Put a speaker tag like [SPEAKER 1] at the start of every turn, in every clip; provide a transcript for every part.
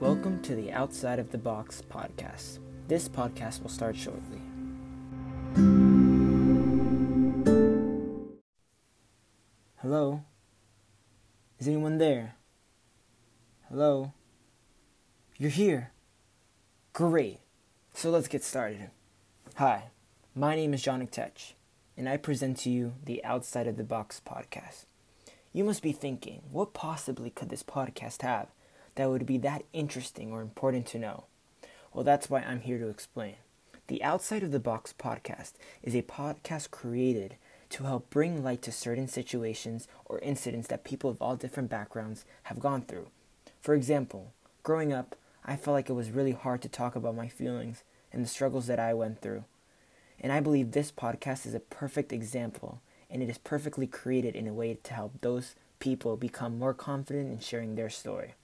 [SPEAKER 1] Welcome to the Outside of the Box podcast. This podcast will start shortly. Hello? Is anyone there? Hello? You're here. Great. So let's get started. Hi, my name is John Tech, and I present to you the Outside of the Box podcast. You must be thinking, what possibly could this podcast have that would be that interesting or important to know? Well, that's why I'm here to explain. The Outside of the Box podcast is a podcast created to help bring light to certain situations or incidents that people of all different backgrounds have gone through. For example, growing up, I felt like it was really hard to talk about my feelings and the struggles that I went through. And I believe this podcast is a perfect example, and it is perfectly created in a way to help those people become more confident in sharing their story.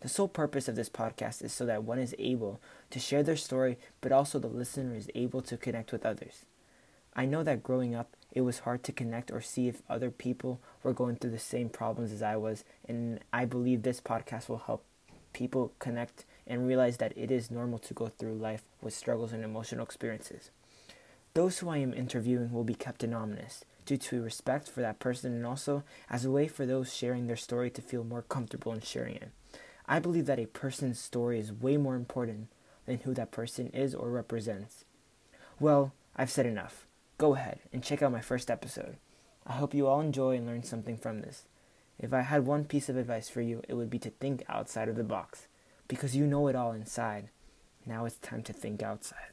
[SPEAKER 1] The sole purpose of this podcast is so that one is able to share their story, but also the listener is able to connect with others. I know that growing up, it was hard to connect or see if other people were going through the same problems as I was, and I believe this podcast will help people connect and realize that it is normal to go through life with struggles and emotional experiences. Those who I am interviewing will be kept anonymous due to respect for that person and also as a way for those sharing their story to feel more comfortable in sharing it. I believe that a person's story is way more important than who that person is or represents. Well, I've said enough. Go ahead and check out my first episode. I hope you all enjoy and learn something from this. If I had one piece of advice for you, it would be to think outside of the box because you know it all inside. Now it's time to think outside.